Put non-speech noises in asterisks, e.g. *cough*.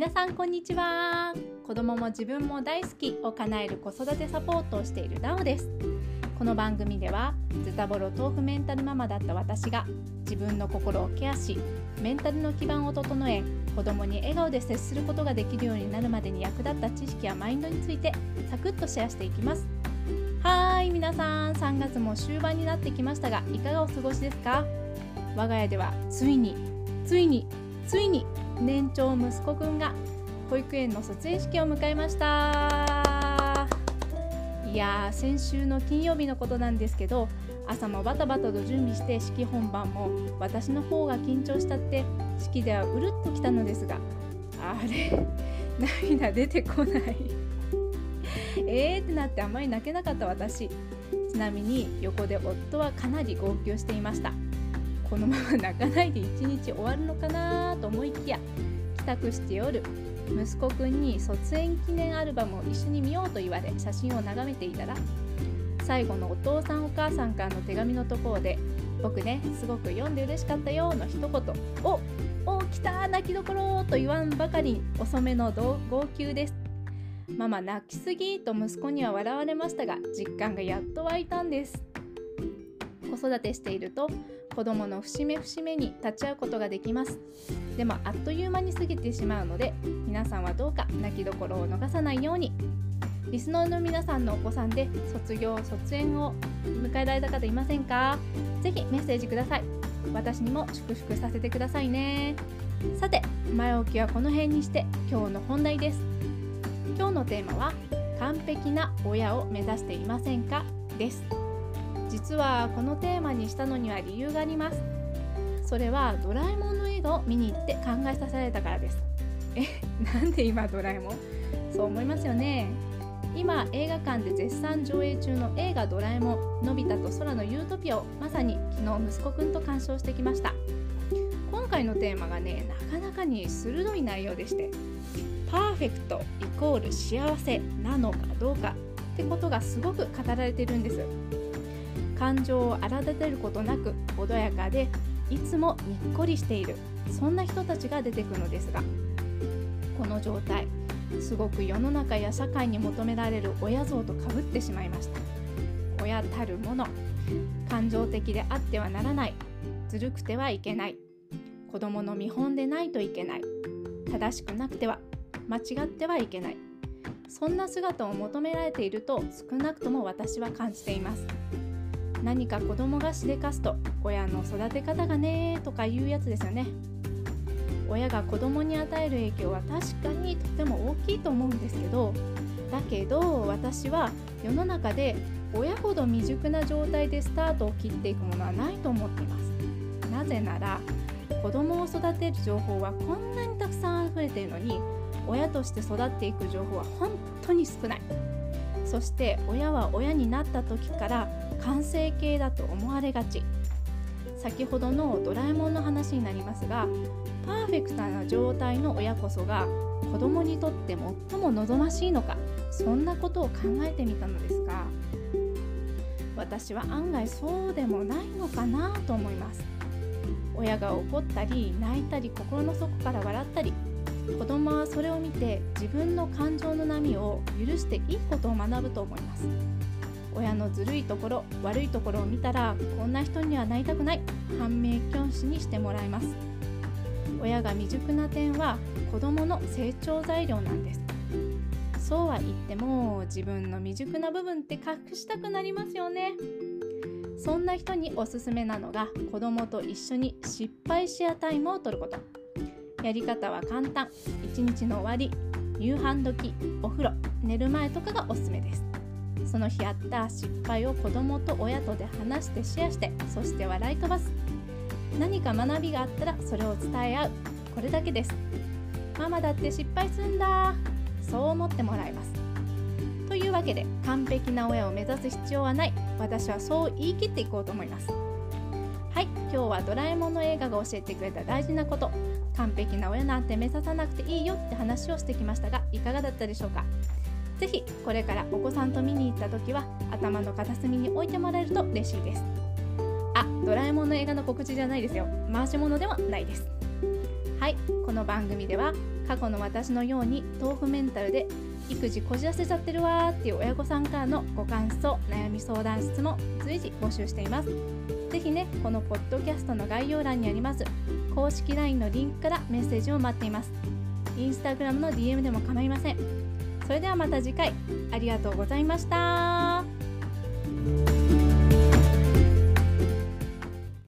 皆さんこんにちは。子供も自分も大好きを叶える子育てサポートをしているダオです。この番組ではズタボロ豆腐メンタルママだった私が自分の心をケアしメンタルの基盤を整え子供に笑顔で接することができるようになるまでに役立った知識やマインドについてサクッとシェアしていきます。はい皆さん3月も終盤になってきましたがいかがお過ごしですか？我が家ではついについについに年長息子くんが保育園の卒園式を迎えました。いや先週の金曜日のことなんですけど朝もバタバタと準備して式本番も私の方が緊張したって式ではうるっときたのですがあれ *laughs* 涙出てこない。*laughs* えーってなってあまり泣けなかった私。ちなみに横で夫はかなり号泣していました。このまま泣かないで一日終わるのかなと思いきや帰宅して夜息子くんに卒園記念アルバムを一緒に見ようと言われ写真を眺めていたら最後のお父さんお母さんからの手紙のところで「僕ねすごく読んで嬉しかったよ」の一言「おお来た泣きどころ!」と言わんばかりに遅めの号泣ですママ泣きすぎと息子には笑われましたが実感がやっと湧いたんです子育てしていると子供の節目節目に立ち会うことができます。でもあっという間に過ぎてしまうので皆さんはどうか泣きどころを逃さないように。リスナーの皆さんのお子さんで卒業卒園を迎えられた方いませんか？ぜひメッセージください。私にも祝福させてくださいね。さて前置きはこの辺にして今日の本題です。今日のテーマは完璧な親を目指していませんか？です。実はこのテーマにしたのには理由があります。それはドラえもんの映画を見に行って考えさせられたからです。えなんで今ドラえもん？そう思いますよね。今映画館で絶賛上映中の映画ドラえもんのび太と空のユートピアをまさに昨日息子くんと鑑賞してきました。今回のテーマがねなかなかに鋭い内容でしてパーフェクトイコール幸せなのかどうかってことがすごく語られているんです。感情を荒立てることなく穏やかでいつもにっこりしているそんな人たちが出てくるのですがこの状態すごく世の中や社会に求められる親像とかぶってしまいました。親たるもの感情的であってはならない。ずるくてはいけない。子供の見本でないといけない。正しくなくては間違ってはいけない。そんな姿を求められていると少なくとも私は感じています。何か子供がしでかすと親の育て方がねとかいうやつですよね。親が子供に与える影響は確かにとても大きいと思うんですけどだけど私は世の中で親ほど未熟な状態でスタートを切っていくものはないと思っています。なぜなら子供を育てる情報はこんなにたくさん溢れているのに親として育っていく情報は本当に少ない。そして親は親になった時から完成形だと思われがち。先ほどのドラえもんの話になりますがパーフェクトな状態の親こそが子供にとって最も望ましいのかそんなことを考えてみたのですが私は案外そうでもないのかなと思います。親が怒ったり泣いたり心の底から笑ったり子供はそれを見て自分の感情の波を許していいことを学ぶと思います。親のずるいところ悪いところを見たらこんな人にはなりたくない。反面教師にしてもらいます。親が未熟な点は子供の成長材料なんです。そうは言っても自分の未熟な部分って隠したくなりますよね。そんな人におすすめなのが子供と一緒に失敗シェアタイムをとること。やり方は簡単。一日の終わり夕飯時お風呂寝る前とかがおすすめです。その日あった失敗を子供と親とで話してシェアしてそして笑い飛ばす。何か学びがあったらそれを伝え合う。これだけです。ママだって失敗するんだ。そう思ってもらいます。というわけで完璧な親を目指す必要はない。私はそう言い切っていこうと思います。はい。今日はドラえもんの映画が教えてくれた大事なこと。完璧な親なんて目指さなくていいよって話をしてきましたがいかがだったでしょうか？ぜひこれからお子さんと見に行った時は頭の片隅に置いてもらえると嬉しいです。あドラえもんの映画の告知じゃないですよ。回し物ではないです。はいこの番組では過去の私のように豆腐メンタルで育児こじらせちゃってるわーっていう親御さんからのご感想悩み相談質問随時募集しています。ぜひねこのポッドキャストの概要欄にあります。公式 LINE のリンクからメッセージを待っています。インスタグラムの DM でも構いません。それではまた次回。ありがとうございました。